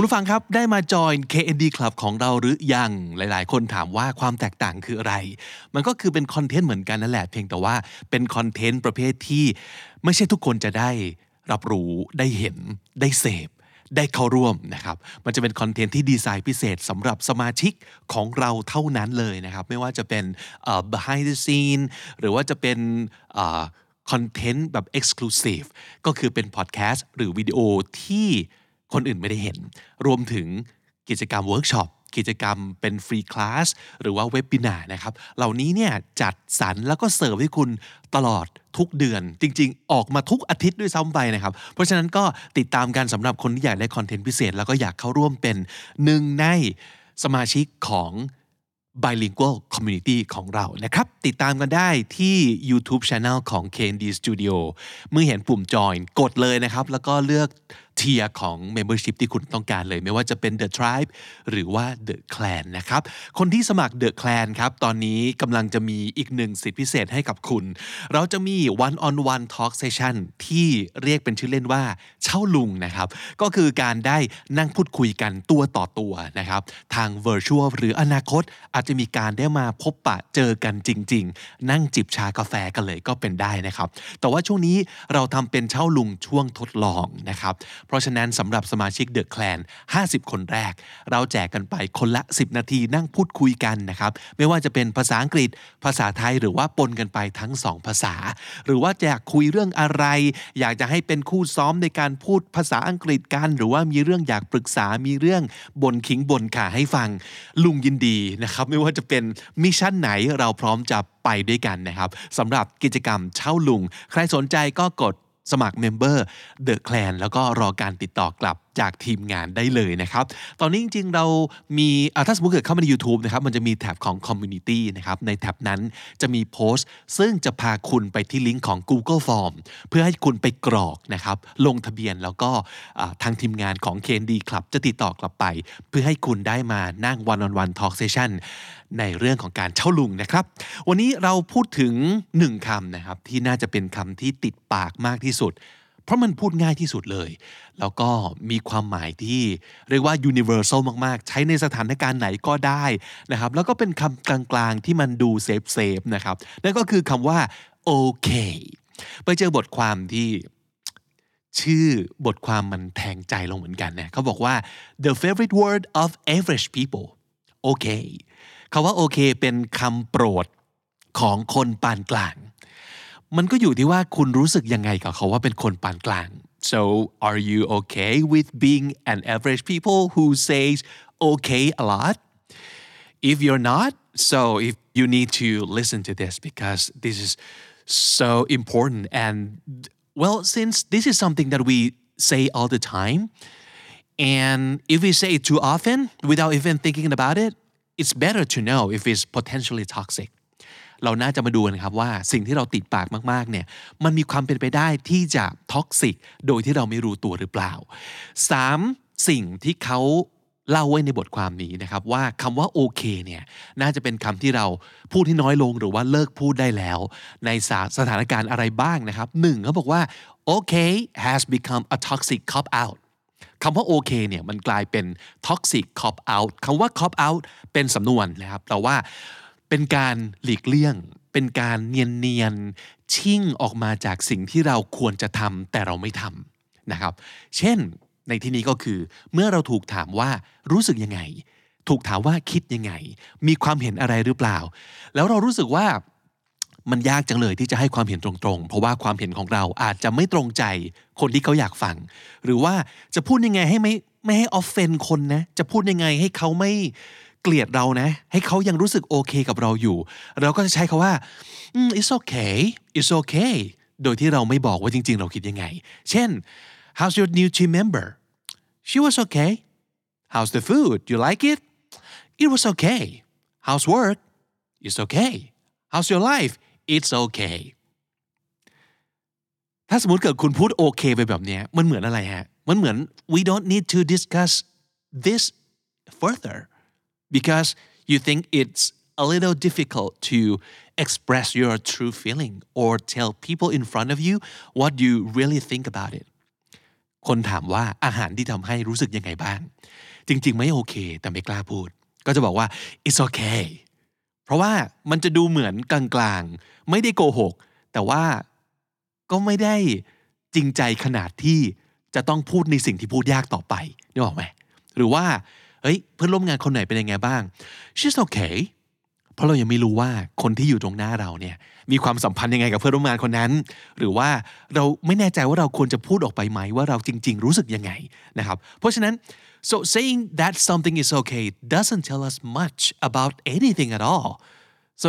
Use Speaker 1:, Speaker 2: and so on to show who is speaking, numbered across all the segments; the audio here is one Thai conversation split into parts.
Speaker 1: คุณผู้ฟังครับได้มาจอย KND Club ของเราหรือยังหลาย ๆ คนถามว่าความแตกต่างคืออะไร มันก็คือเป็นคอนเทนต์เหมือนกันนั่นแหละเพียงแต่ว่าเป็นคอนเทนต์ประเภทที่ไม่ใช่ทุกคนจะได้รับรู้ได้เห็นได้เสพได้เข้าร่วมนะครับ มันจะเป็นคอนเทนต์ที่ดีไซน์พิเศษสำหรับสมาชิกของเราเท่านั้นเลยนะครับ ไม่ว่าจะเป็นเอ่อ behind the scene หรือว่าจะเป็นคอนเทนต์แบบ exclusive ก็คือเป็นพอดแคสต์หรือวิดีโอที่ คนอื่นไม่ได้เห็น รวมถึงกิจกรรมเวิร์กช็อปกิจกรรมเป็น free class หรือว่า webinar นะครับ เหล่านี้เนี่ยจัดสรรแล้วก็เสิร์ฟให้คุณตลอดทุกเดือน จริง ๆ ออกมาทุกอาทิตย์ด้วยซ้ำไปนะครับ เพราะฉะนั้นก็ติดตามกันสำหรับคนที่อยากได้ content พิเศษ แล้วก็อยากเข้าร่วมเป็นหนึ่งในสมาชิกของ bilingual community ของเรานะครับ ติดตามกันได้ที่ YouTube Channel ของ KND Studio เมื่อเห็นปุ่ม join กดเลยนะครับ แล้วก็เลือก เทียของ membership ที่คุณต้องการเลย ไม่ว่าจะเป็น The Tribe หรือว่า The Clan นะครับ คนที่สมัคร The Clan ครับ ตอนนี้กำลังจะมีอีกหนึ่งสิทธิพิเศษให้กับคุณ เราจะมี one on one talk session ที่เรียกเป็นชื่อเล่นว่าเช่าลุงนะครับ ก็คือการได้นั่งพูดคุยกันตัวต่อตัวนะครับทาง virtual หรืออนาคตอาจจะมีการได้มาพบปะเจอกันจริง ๆ นั่งจิบชากาแฟกันเลยก็เป็นได้นะครับ แต่ว่าช่วงนี้เราทำเป็นเช่าลุงช่วงทดลองนะครับเพราะฉะนั้นสำหรับสมาชิกเดอะแคลน50 คนแรก เราแจกกันไปคนละ 10 นาทีนั่งพูดคุยกันนะครับ ไม่ว่าจะเป็นภาษาอังกฤษ ภาษาไทยหรือว่าปนกันไปทั้ง 2 ภาษา หรือว่าอยากคุยเรื่องอะไร อยากจะให้เป็นคู่ซ้อมในการพูดภาษาอังกฤษกัน หรือว่ามีเรื่องอยากปรึกษามีเรื่องบนขิงบนขาให้ฟัง ลุงยินดีนะครับ ไม่ว่าจะเป็นmission ไหนเราพร้อมจะไปด้วยกันนะครับสำหรับกิจกรรมเช่าลุง ใครสนใจก็กด สมัคร member The Clan แล้วก็รอการติดต่อกลับจากทีมงานได้เลยนะครับ ตอนนี้จริงๆเรามีถ้าสมมติเกิดเข้ามาใน YouTube นะครับ มันจะมี tab ของ Community นะครับ ใน tab นั้นจะมีโพสต์ ซึ่งจะพาคุณไปที่ลิงก์ของ Google Form เพื่อให้คุณไปกรอกนะครับ ลงทะเบียนแล้วก็ทางทีมงานของ KND Club จะติดต่อกลับไป เพื่อให้คุณได้มานั่ง one on one talk session ในเรื่องของการเช่าลุงนะครับ วันนี้เราพูดถึงหนึ่งคำนะครับ ที่น่าจะเป็นคำที่ติดปากมากที่สุด เพราะมันพูดง่ายที่สุดเลย แล้วก็มีความหมายที่เรียกว่า universal มาก ๆ ใช้ในสถานการณ์ไหนก็ได้นะครับ แล้วก็เป็นคำกลางๆที่มันดู safe safe นะครับ นั่นก็คือคำว่าโอเคไปเจอบทความที่ชื่อบทความมันแทงใจลงเหมือนกันนะเขาบอกว่า the favorite word of average people โอเคาว่าโอเคเป็นคำโปรดของคนปานกลาง มันก็อยู่ที่ว่าคุณรู้สึกยังไงกับเขาว่าเป็นคนปานกลาง so are you okay with being an average people who says okay a lot if you're not so if you need to listen to this because this is so important and well since this is something that we say all the time and if we say it too often without even thinking about it it's better to know if it's potentially toxic เราน่าจะมาดูกันครับว่าสิ่งที่เราติดปากมากๆเนี่ยมันมีความเป็นไปได้ที่จะ toxic โดยที่เราไม่รู้ตัวหรือเปล่า 3. สิ่งที่เขาเล่าไว้ในบทความนี้นะครับว่าคำว่าโอเคเนี่ยน่าจะเป็นคำที่เราพูดที่น้อยลงหรือว่าเลิกพูดได้แล้ว ในสถานการณ์อะไรบ้างนะครับหนึ่งเขาบอกว่า okay has become a toxic cop out คำว่าโอเคเนี่ยมันกลายเป็น toxic cop out คำว่า cop out เป็นสำนวนนะครับแต่ว่าเป็นการหลีกเลี่ยง เป็นการเนียนเนียนชิ่งออกมาจากสิ่งที่เราควรจะทำแต่เราไม่ทำนะครับ เช่นในที่นี้ก็คือ เมื่อเราถูกถามว่ารู้สึกยังไง ถูกถามว่าคิดยังไง มีความเห็นอะไรหรือเปล่า แล้วเรารู้สึกว่า มันยากจังเลยที่จะให้ความเห็นตรงๆ เพราะว่าความเห็นของเราอาจจะไม่ตรงใจคนที่เขาอยากฟัง หรือว่าจะพูดยังไงให้ไม่ไม่ให้ออฟเฟนคนนะ จะพูดยังไงให้เขาไม่เกลียดเรานะ ให้เขายังรู้สึกโอเคกับเราอยู่ เราก็จะใช้คาว่า it's okay it's okay โดยที่เราไม่บอกว่าจริง ๆ เราคิดยังไง เช่น how's your new team member she was okay how's the food you like it it was okay how's work it's okay how's your life it's okay ถ้าสมมติเกิดคุณพูดโอเคไปแบบนี้มันเหมือนอะไรฮะ มันเหมือน we don't need to discuss this further because you think it's a little difficult to express your true feeling or tell people in front of you what you really think about it คนถามว่าอาหารที่ทำให้รู้สึกยังไงบ้าง จริง ๆ ไม่โอเค แต่ไม่กล้าพูด ก็จะบอกว่า it's okay ราะว่ามันจะดูเหมือนกลางๆ ไม่ได้โกหก แต่ว่าก็ไม่ได้จริงใจขนาดที่จะต้องพูดในสิ่งที่พูดยากต่อไปนึกออกไหมหรือว่าเฮ้ยเพื่อนร่วมงานคนไหนเป็นยังไงบ้าง she's okay เพราะเรายังไม่รู้ว่าคนที่อยู่ตรงหน้าเราเนี่ยมีความสัมพันธ์ยังไงกับเพื่อนร่วมงานคนนั้น หรือว่าเราไม่แน่ใจว่าเราควรจะพูดออกไปไหมว่าเราจริง ๆ รู้สึกยังไงนะครับ เพราะฉะนั้น so saying that something is okay doesn't tell us much about anything at all so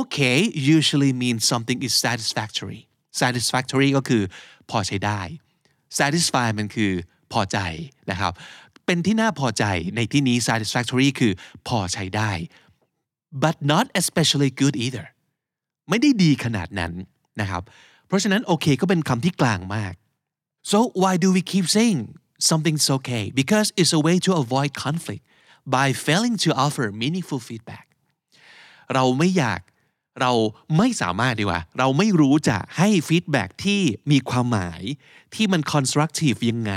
Speaker 1: okay usually means something is satisfactory satisfactory ก็คือพอใช้ได้ satisfy มันคือพอใจนะครับ เป็นที่น่าพอใจในที่นี้ satisfactory คือพอใช้ได้ but not especially good either ไม่ได้ดีขนาดนั้นนะครับ เพราะฉะนั้นโอเคก็เป็นคำที่กลางมาก so why do we keep saying something's okay because it's a way to avoid conflict by failing to offer meaningful feedback เราไม่อยากเราไม่สามารถดีกว่า เราไม่รู้จะให้ฟีดแบ็ที่มีความหมายที่มัน constructive ยังไง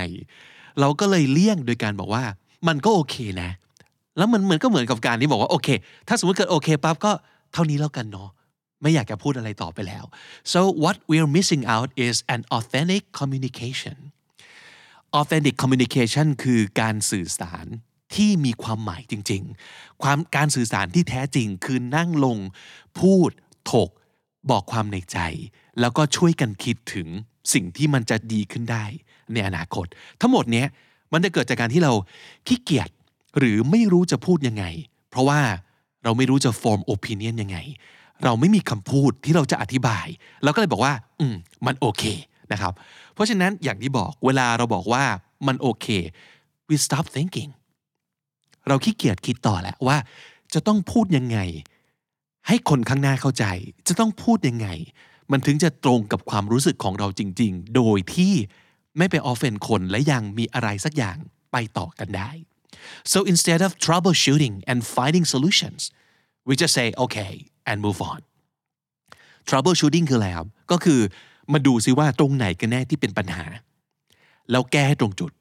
Speaker 1: เราก็เลยเลี่ยงโดยการบอกว่า มันก็โอเคนะ แล้วมันเหมือนก็เหมือนกับการที่บอกว่าโอเค ถ้าสมมติเกิดโอเคปั๊บก็เท่านี้แล้วกันเนาะไม่อยากจะพูดอะไรต่อไปแล้ว so what we're missing out is an authentic communication authentic communication คือการสื่อสารที่มีความหมายจริง ๆ ความการสื่อสารที่แท้จริงคือนั่งลง พูด ถก บอกความในใจ แล้วก็ช่วยกันคิดถึงสิ่งที่มันจะดีขึ้นได้ ในอนาคต ทั้งหมดเนี้ยมันจะเกิดจากการที่เราขี้เกียจหรือไม่รู้จะพูดยังไง เพราะว่าเราไม่รู้จะ form opinion ยังไง เราไม่มีคำพูดที่เราจะอธิบาย เราก็เลยบอกว่า อืม มันโอเค นะครับ เพราะฉะนั้นอย่างที่บอกเวลาเราบอกว่ามันโอเค we stop thinking เราขี้เกียจคิดต่อแล้วว่า จะต้องพูดยังไง ให้คนข้างหน้าเข้าใจ จะต้องพูดยังไง มันถึงจะตรงกับความรู้สึกของเราจริง ๆ โดยที่ไม่ไปออฟเฟนคนและยังมีอะไรสักอย่างไปต่อกันได้ so instead of troubleshooting and finding solutions we just say okay and move on troubleshooting คืออะไรครับก็คือ มาดูซิว่าตรงไหนกันแน่ที่เป็นปัญหา แล้วแก้ให้ตรงจุด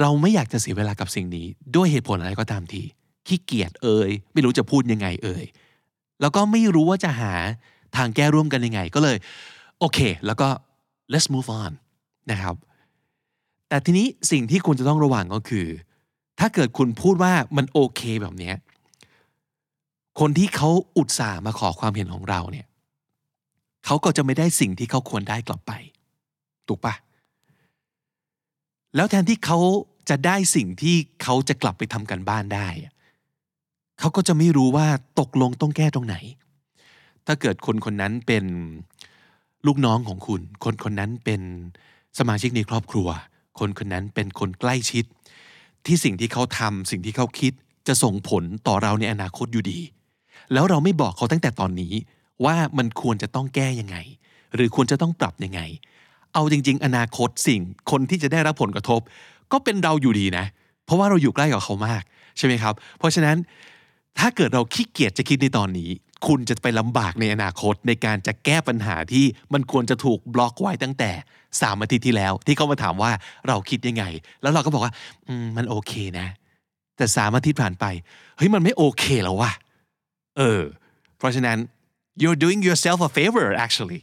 Speaker 1: เราไม่อยากจะเสียเวลากับสิ่งนี้ ด้วยเหตุผลอะไรก็ตามทีขี้เกียจเอ่ยไม่รู้จะพูดยังไงเอ่ยแล้วก็ไม่รู้ว่าจะหาทางแก้ร่วมกันยังไง ก็เลย โอเค แล้วก็ let's move on นะครับ แต่ทีนี้สิ่งที่คุณจะต้องระวังก็คือ ถ้าเกิดคุณพูดว่ามันโอเคแบบนี้คนที่เขาอุตส่าห์มาขอความเห็นของเราเนี่ย เขาก็จะไม่ได้สิ่งที่เขาควรได้กลับไป ถูกปะแล้วแทนที่เขาจะได้สิ่งที่เขาจะกลับไปทำกันบ้านได้ เขาก็จะไม่รู้ว่าตกลงต้องแก้ตรงไหน ถ้าเกิดคนคนนั้นเป็นลูกน้องของคุณ คนคนนั้นเป็นสมาชิกในครอบครัว คนคนนั้นเป็นคนใกล้ชิด ที่สิ่งที่เขาทำสิ่งที่เขาคิดจะส่งผลต่อเราในอนาคตอยู่ดี แล้วเราไม่บอกเขาตั้งแต่ตอนนี้ ว่ามันควรจะต้องแก้ยังไง หรือควรจะต้องปรับยังไง เอาจริง ๆ อนาคตสิ่งคนที่จะได้รับผลกระทบ ก็เป็นเราอยู่ดีนะ เพราะว่าเราอยู่ใกล้กับเขามากใช่ไหมครับ เพราะฉะนั้นถ้าเกิดเราขี้เกียจจะคิดในตอนนี้ คุณจะไปลำบากในอนาคตในการจะแก้ปัญหาที่มันควรจะถูกบล็อกไว้ตั้งแต่สามอาทิตย์ที่แล้ว ที่เขามาถามว่าเราคิดยังไง แล้วเราก็บอกว่ามมันโอเคนะ แต่สามอาทิตย์ผ่านไปเฮ้ยมันไม่โอเคแล้ววะเออ เพราะฉะนั้น you're doing yourself a favor actually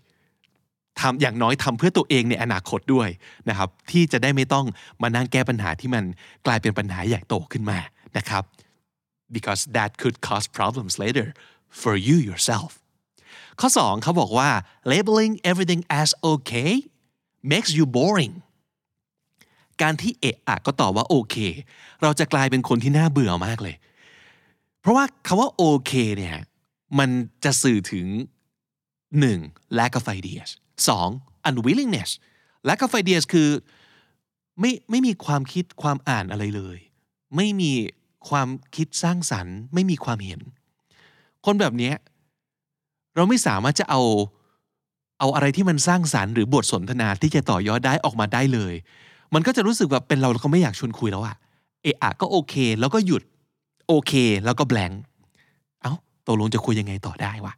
Speaker 1: ทำอย่างน้อยทำเพื่อตัวเองในอนาคตด้วยนะครับที่จะได้ไม่ต้องมานั่งแก้ปัญหาที่มันกลายเป็นปัญหาใหญ่โตขึ้นมานะครับ because that could cause problems later for you yourself ข้อ 2เขาบอกว่า labeling everything as okay makes you boring การที่เอะอะก็ตอบว่าโอเค เราจะกลายเป็นคนที่น่าเบื่อมากเลย เพราะว่าคำว่าโอเคเนี่ย มันจะสื่อถึง 1. lack of ideas 2. unwillingness lack of ideas คือไม่ไม่มีความคิดความอ่านอะไรเลย ไม่มีความคิดสร้างสรรค์ ไม่มีความเห็น คนแบบนี้เราไม่สามารถจะเอาเอาอะไรที่มันสร้างสารรค์หรือบทสนทนาที่จะต่อยอดได้ออกมาได้เลย มันก็จะรู้สึกแบบเป็นเราเราก็ไม่อยากชวนคุยแล้วอะเอะอะก็โอเค แล้วก็หยุดโอเค แล้วก็แบงเอ้า ตกลงจะคุยยังไงต่อได้วะ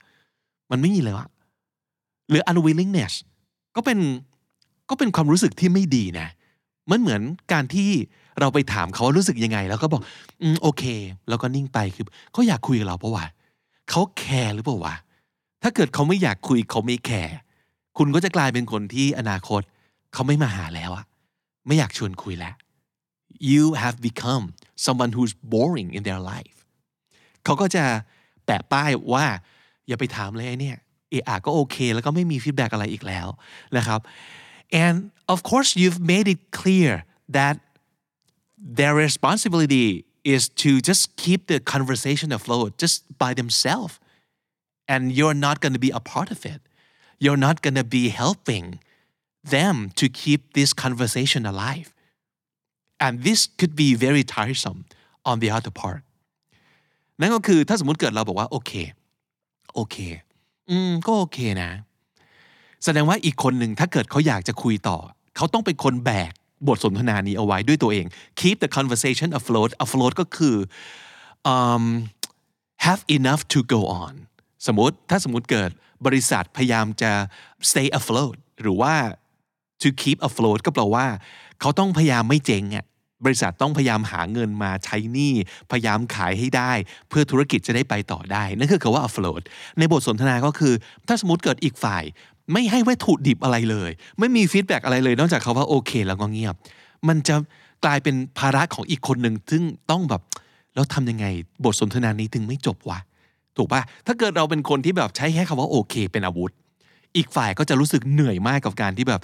Speaker 1: มันไม่มีเลยวะหรือ unwillingness ก็เป็นก็เป็นความรู้สึกที่ไม่ดีนะ มันเหมือนการที่เราไปถามเขาว่ารู้สึกยังไง แล้วก็บอก อืมโอเค แล้วก็นิ่งไปคือเขาอยากคุยกับเราเพราะว่าเขาแคร์หรือเปล่าวะถ้าเกิดเขาไม่อยากคุยเขาไม่แคร์คุณก็จะกลายเป็นคนที่อนาคตเขาไม่มาหาแล้วอะไม่อยากชวนคุยแล้ว you have become someone who's boring in their life เขาก็จะ แปะป้ายว่า อย่าไปถามเลยไอ้เนี่ยเออก็โอเค แล้วก็ไม่มีฟีดแบ็กอะไรอีกแล้วนะครับ and of course you've made it clear that their responsibility is to just keep the conversation afloat just by themselves and you're not going to be a part of it you're not going to be helping them to keep this conversation alive and this could be very tiresome on the other part นั่นก็คือถ้าสมมติเกิดเราบอกว่าโอเค โอเค อืม ก็โอเคนะ แสดงว่าอีกคนหนึ่งถ้าเกิดเขาอยากจะคุยต่อ เขาต้องเป็นคนแบกบทสนทนานี้เอาไว้ด้วยตัวเอง keep the conversation afloat afloat ก็คือ um, have enough to go on สมมติถ้าสมมติเกิดบริษัทพยายามจะ stay afloat หรือว่า to keep afloat ก็แปลว่า เขาต้องพยายามไม่เจ๊งอะ บริษัทต้องพยายามหาเงินมาใช้หนี้พยายามขายให้ได้ เพื่อธุรกิจจะได้ไปต่อได้ นั่นคือคำว่า afloat ในบทสนทนาก็คือ ถ้าสมมติเกิดอีกฝ่าย ไม่ให้วัตถุดิบอะไรเลย ไม่มีฟีดแบ็กอะไรเลย นอกจากเขาว่าโอเค แล้วก็เงียบ มันจะกลายเป็นภาระของอีกคนหนึ่งซึ่งต้องแบบแล้วทำยังไงบทสนทนานี้ถึงไม่จบวะถูกปะถ้าเกิดเราเป็นคนที่แบบใช้แค่คำว่าโอเค เป็นอาวุธ อีกฝ่ายก็จะรู้สึกเหนื่อยมากกับการที่แบบ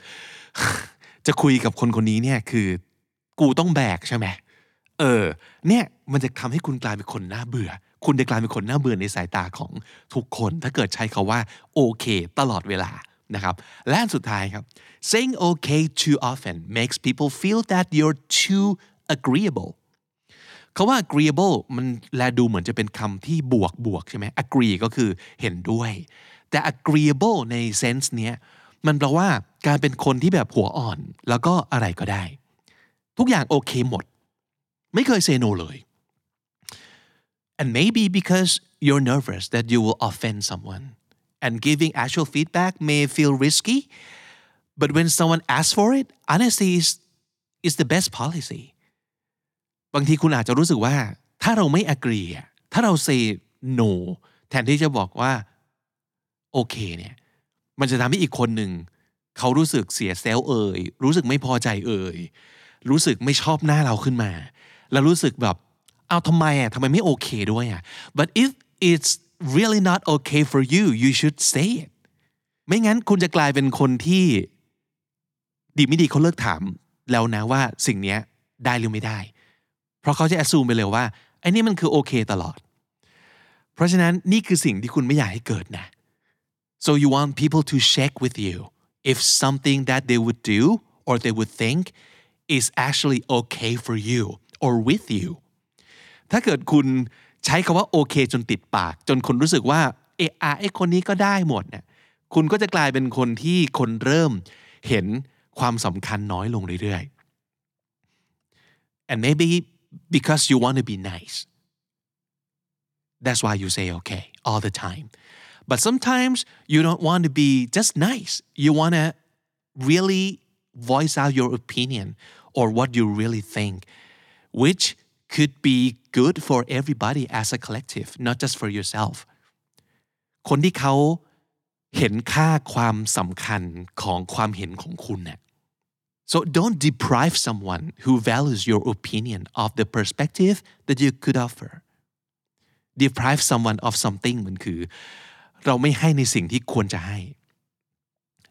Speaker 1: จะคุยกับคนคนนี้เนี่ยคือ กูต้องแบกใช่ไหมเออ เนี่ยมันจะทำให้คุณกลายเป็นคนน่าเบื่อ คุณจะกลายเป็นคนน่าเบื่อในสายตาของทุกคน ถ้าเกิดใช้คาว่าโอเคตลอดเวลานะครับและสุดท้ายครับ saying okay too often makes people feel that you're too agreeable คาว่า agreeable มันแลดูเหมือนจะเป็นคำที่บวกบวกใช่ไหม agree ก็คือเห็นด้วย แต่ agreeable ใน sense เนี้ยมันแปลว่าการเป็นคนที่แบบหัวอ่อน แล้วก็อะไรก็ได้ ทุกอย่างโอเคหมด ไม่เคยเซโนเลย and maybe because you're nervous that you will offend someone and giving actual feedback may feel risky but when someone asks for it honesty is is the best policy บางทีคุณอาจจะรู้สึกว่า ถ้าเราไม่ agree อะถ้าเรา say no แทนที่จะบอกว่า โอเคเนี่ยมันจะทำให้อีกคนหนึ่ง เขารู้สึกเสียเซลเอ่ยรู้สึกไม่พอใจเอ่ย รู้สึกไม่ชอบหน้าเราขึ้นมา แล้วรู้สึกแบบเอาทำไมอะทำไมไม่โอเคด้วยอะ but if it's really not okay for you you should say it ไม่งั้นคุณจะกลายเป็นคนที่ ดีไม่ดีเขาเลิกถามแล้วนะว่าสิ่งนี้ได้หรือไม่ได้ เพราะเขาจะ assume ไปเลยว่าไอ้นี่มันคือโอเคตลอด เพราะฉะนั้นนี่คือสิ่งที่คุณไม่อยากให้เกิดนะ so you want people to check with you if something that they would do or they would think is actually okay for you or with you ถ้าเกิดคุณใช้คาว่าโอเคจนติดปาก จนคนรู้สึกว่าเออไอคนนี้ก็ได้หมดเนี่ยคุณก็จะกลายเป็นคนที่คนเริ่มเห็นความสำคัญน้อยลงเรื่อยๆ and maybe because you want to be nice that's why you say okay all the time but sometimes you don't want to be just nice you want to really voice out your opinion or what you really think which could be good for everybody as a collective not just for yourself คนที่เขาเห็นค่าความสำคัญของความเห็นของคุณเนี่ย so don't deprive someone who values your opinion of the perspective that you could offer deprive someone of something มันคือ เราไม่ให้ในสิ่งที่ควรจะให้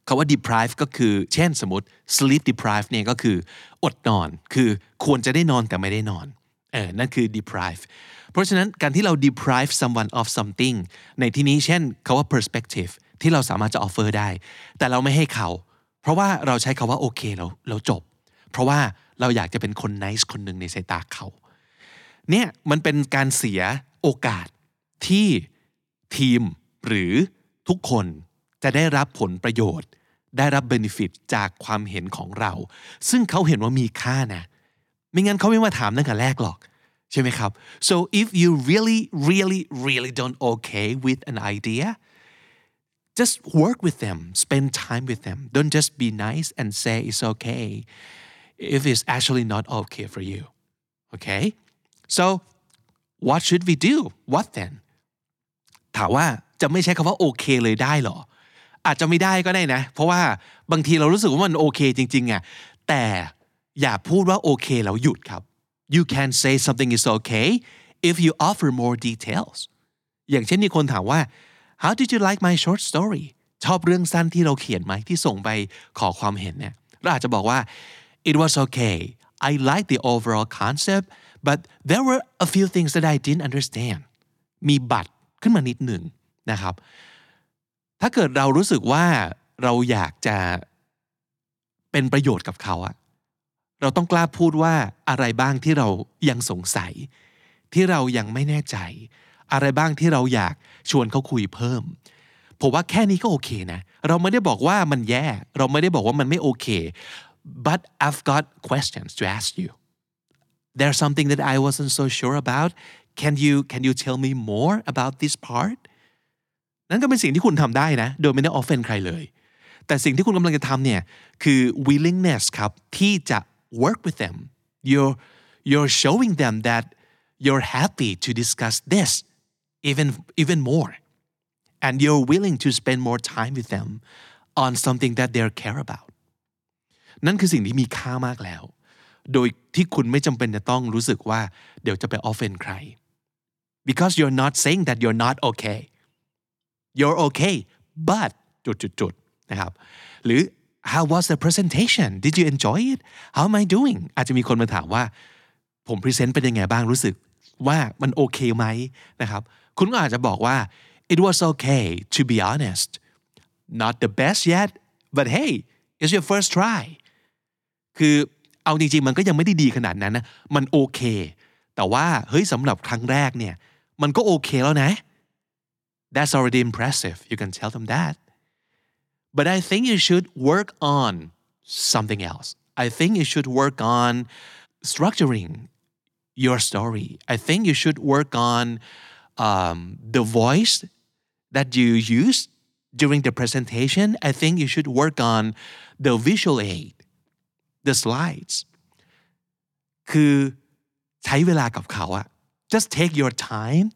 Speaker 1: คาว่า deprive ก็คือ เช่นสมมติ sleep deprive เนี่ยก็คืออดนอน คือควรจะได้นอนแต่ไม่ได้นอนเออนั่นคือ deprive เพราะฉะนั้นการที่เรา deprive someone of something ในที่นี้เช่นคาว่า perspective ที่เราสามารถจะ offer ได้ แต่เราไม่ให้เขา เพราะว่าเราใช้คาว่าโอเคเราเราจบ เพราะว่าเราอยากจะเป็นคน nice คนหนึ่งในสายตาเขา เนี่ยมันเป็นการเสียโอกาสที่ทีมหรือทุกคน จะได้รับผลประโยชน์ ได้รับ benefit จากความเห็นของเรา ซึ่งเขาเห็นว่ามีค่านะ ไม่งั้นเขาไม่มาถามตั้งแต่แรกหรอก ใช่ไหมครับ so if you really really really don't okay with an idea just work with them spend time with them don't just be nice and say it's okay if it's actually not okay for you okay so what should we do what then ถามว่าจะไม่ใช้คำว่าโอเคเลยได้หรอ อาจจะไม่ได้ก็ได้นะ เพราะว่าบางทีเรารู้สึกว่ามันโอเคจริงๆอะแต่อย่าพูดว่าโอเคแล้วหยุดครับ you can say something is okay if you offer more details อย่างเช่นมีคนถามว่า how did you like my short story ชอบเรื่องสั้นที่เราเขียนไหมที่ส่งไปขอความเห็นเนี่ยเราอาจจะบอกว่า it was okay I like the overall concept but there were a few things that I didn't understand มีบัตรขึ้นมานิดหนึ่งนะครับ ถ้าเกิดเรารู้สึกว่าเราอยากจะเป็นประโยชน์กับเขาอะเราต้องกล้าพูดว่าอะไรบ้างที่เรายังสงสัย ที่เรายังไม่แน่ใจ อะไรบ้างที่เราอยากชวนเขาคุยเพิ่มผมว่าแค่นี้ก็โอเคนะ เราไม่ได้บอกว่ามันแย่ เราไม่ได้บอกว่ามันไม่โอเค but I've got questions to ask you there's something that I wasn't so sure about can you can you tell me more about this part นั่นก็เป็นสิ่งที่คุณทำได้นะ โดยไม่ได้ offend ใครเลย แต่สิ่งที่คุณกำลังจะทำเนี่ยคือ willingness ครับที่จะ work with them you're you're showing them that you're happy to discuss this even even more and you're willing to spend more time with them on something that they care about นั่นคือสิ่งที่มีค่ามากแล้ว โดยที่คุณไม่จำเป็นจะต้องรู้สึกว่า เดี๋ยวจะไป offend ใคร because you're not saying that you're not okay you're okay but จุดจุดจุดนะครับ หรือ how was the presentation did you enjoy it how am I doing อาจจะมีคนมาถามว่า ผมพรีเซนต์เป็นยังไงบ้างรู้สึกว่ามันโอเคไหมนะครับ คุณก็อาจจะบอกว่า it was okay to be honest not the best yet but hey it's your first try คือเอาจริงๆ มันก็ยังไม่ได้ดีขนาดนั้นนะ มันโอเค แต่ว่าเฮ้ยสำหรับครั้งแรกเนี่ย มันก็โอเคแล้วนะ that's already impressive you can tell them that but I think you should work on something else I think you should work on structuring your story I think you should work on um, the voice that you use during the presentation I think you should work on the visual aid the slides คือใช้เวลากับเขาอะ just take your time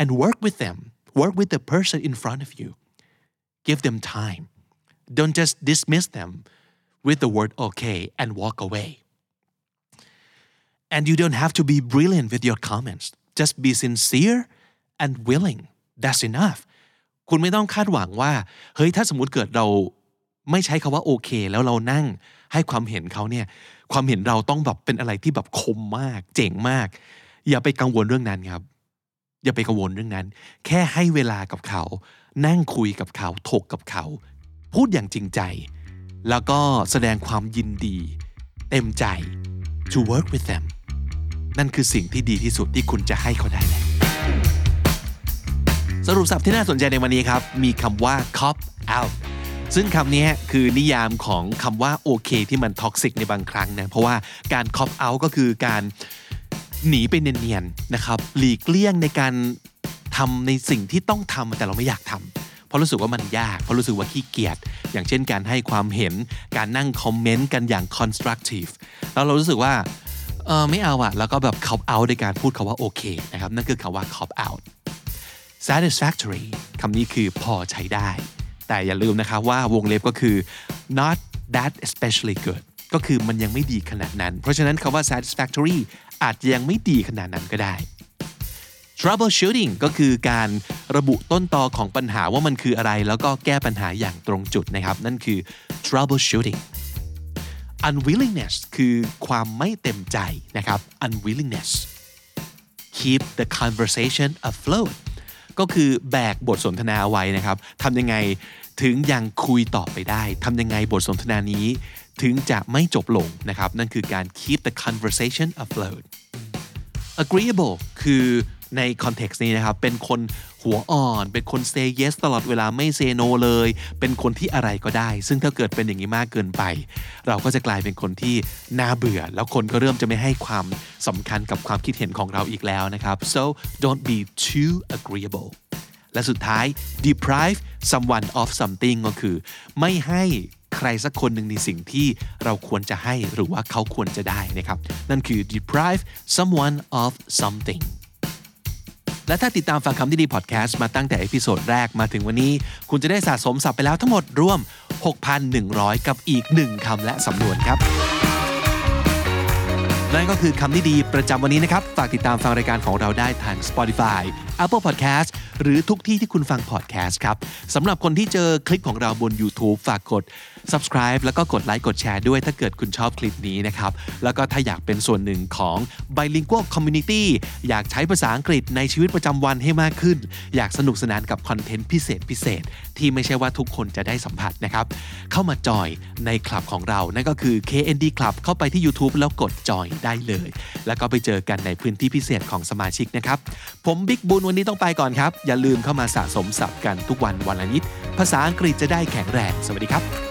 Speaker 1: and work with them work with the person in front of you give them time don't just dismiss them with the word okay and walk away and you don't have to be brilliant with your comments just be sincere and willing that's enough คุณไม่ต้องคาดหวังว่า เฮ้ย ถ้าสมมติเกิดเราไม่ใช้คาว่าโอเค แล้วเรานั่งให้ความเห็นเขาเนี่ย ความเห็นเราต้องแบบเป็นอะไรที่แบบคมมาก เจ๋งมาก อย่าไปกังวลเรื่องนั้นครับ อย่าไปกังวลเรื่องนั้น แค่ให้เวลากับเขา นั่งคุยกับเขา ถกกับเขา พูดอย่างจริงใจ แล้วก็แสดงความยินดี เต็มใจ to work with them นั่นคือสิ่งที่ดีที่สุดที่คุณจะให้เขาได้แล้วสรุปศัพท์ที่น่าสนใจในวันนี้ครับ มีคำว่า cop out ซึ่งคำนี้คือนิยามของคำว่าโอเคที่มัน toxic ในบางครั้งนะ เพราะว่าการ cop out ก็คือการ หนีไปเนียนๆนะครับหลีกเลี่ยงในการทำในสิ่งที่ต้องทำแต่เราไม่อยากทำเพราะรู้สึกว่ามันยากเพราะรู้สึกว่าขี้เกียจอย่างเช่นการให้ความเห็นการนั่ง comment กันอย่าง constructive แล้วเรารู้สึกว่าเออไม่เอาอะแล้วก็แบบ cop out ในการพูดคำว่าโอเคนะครับนั่นคือคาว่า cop out satisfactory คำนี้คือพอใช้ได้ แต่อย่าลืมนะครับว่าวงเล็บก็คือ not that especially good ก็คือมันยังไม่ดีขนาดนั้น เพราะฉะนั้นคำว่า satisfactory อาจจะยังไม่ดีขนาดนั้นก็ได้ troubleshooting ก็คือการระบุต้นตอของปัญหาว่ามันคืออะไร แล้วก็แก้ปัญหาอย่างตรงจุดนะครับ นั่นคือ troubleshooting unwillingness คือความไม่เต็มใจนะครับ unwillingness keep the conversation afloat ก็คือแบกบทสนทนาเอาไว้นะครับทำยังไงถึงยังคุยต่อไปได้ทำยังไงบทสนทนานี้ ถึงจะไม่จบลงนะครับ นั่นคือการ keep the conversation afloat agreeable คือในคอนเท็กซ์นี้นะครับ เป็นคนหัวอ่อน เป็นคน say yes ตลอดเวลาไม่ say no เลย เป็นคนที่อะไรก็ได้ ซึ่งถ้าเกิดเป็นอย่างนี้มากเกินไป เราก็จะกลายเป็นคนที่น่าเบื่อ แล้วคนก็เริ่มจะไม่ให้ความสำคัญกับความคิดเห็นของเราอีกแล้วนะครับ so don't be too agreeable และสุดท้าย deprive someone of something ก็คือ ไม่ให้ใครสักคนหนึ่งในสิ่งที่เราควรจะให้หรือว่าเขาควรจะได้นะครับ นั่นคือ deprive someone of something และถ้าติดตามฟังคำนี้ดีพอดแคสต์มาตั้งแต่ episode แรกมาถึงวันนี้ คุณจะได้สะสมศัพท์ไปแล้วทั้งหมดรวม 6,100 กับอีก 1คำและสำนวนครับ นั่นก็คือคำที่ดีประจำวันนี้นะครับ ฝากติดตามฟังรายการของเราได้ทาง Spotify Apple Podcast หรือทุกที่ที่คุณฟัง podcast ครับสำหรับคนที่เจอคลิปของเราบน YouTube ฝากกด subscribe แล้วก็กดไลค์กดแชร์ด้วยถ้าเกิดคุณชอบคลิปนี้นะครับ แล้วก็ถ้าอยากเป็นส่วนหนึ่งของ Bilingual Community อยากใช้ภาษาอังกฤษในชีวิตประจำวันให้มากขึ้น อยากสนุกสนานกับคอนเทนต์พิเศษพิเศษ ที่ไม่ใช่ว่าทุกคนจะได้สัมผัสนะครับ เข้ามาจอยในคลับของเรา นั่นก็คือ KND Club เข้าไปที่ YouTube แล้วกดจอยได้เลย แล้วก็ไปเจอกันในพื้นที่พิเศษของสมาชิกนะครับ ผมบิ๊กบุญวันนี้ต้องไปก่อนครับ อย่าลืมเข้ามาสะสมศัพท์กันทุกวันวันละนิด ภาษาอังกฤษจะได้แข็งแรง สวัสดีครับ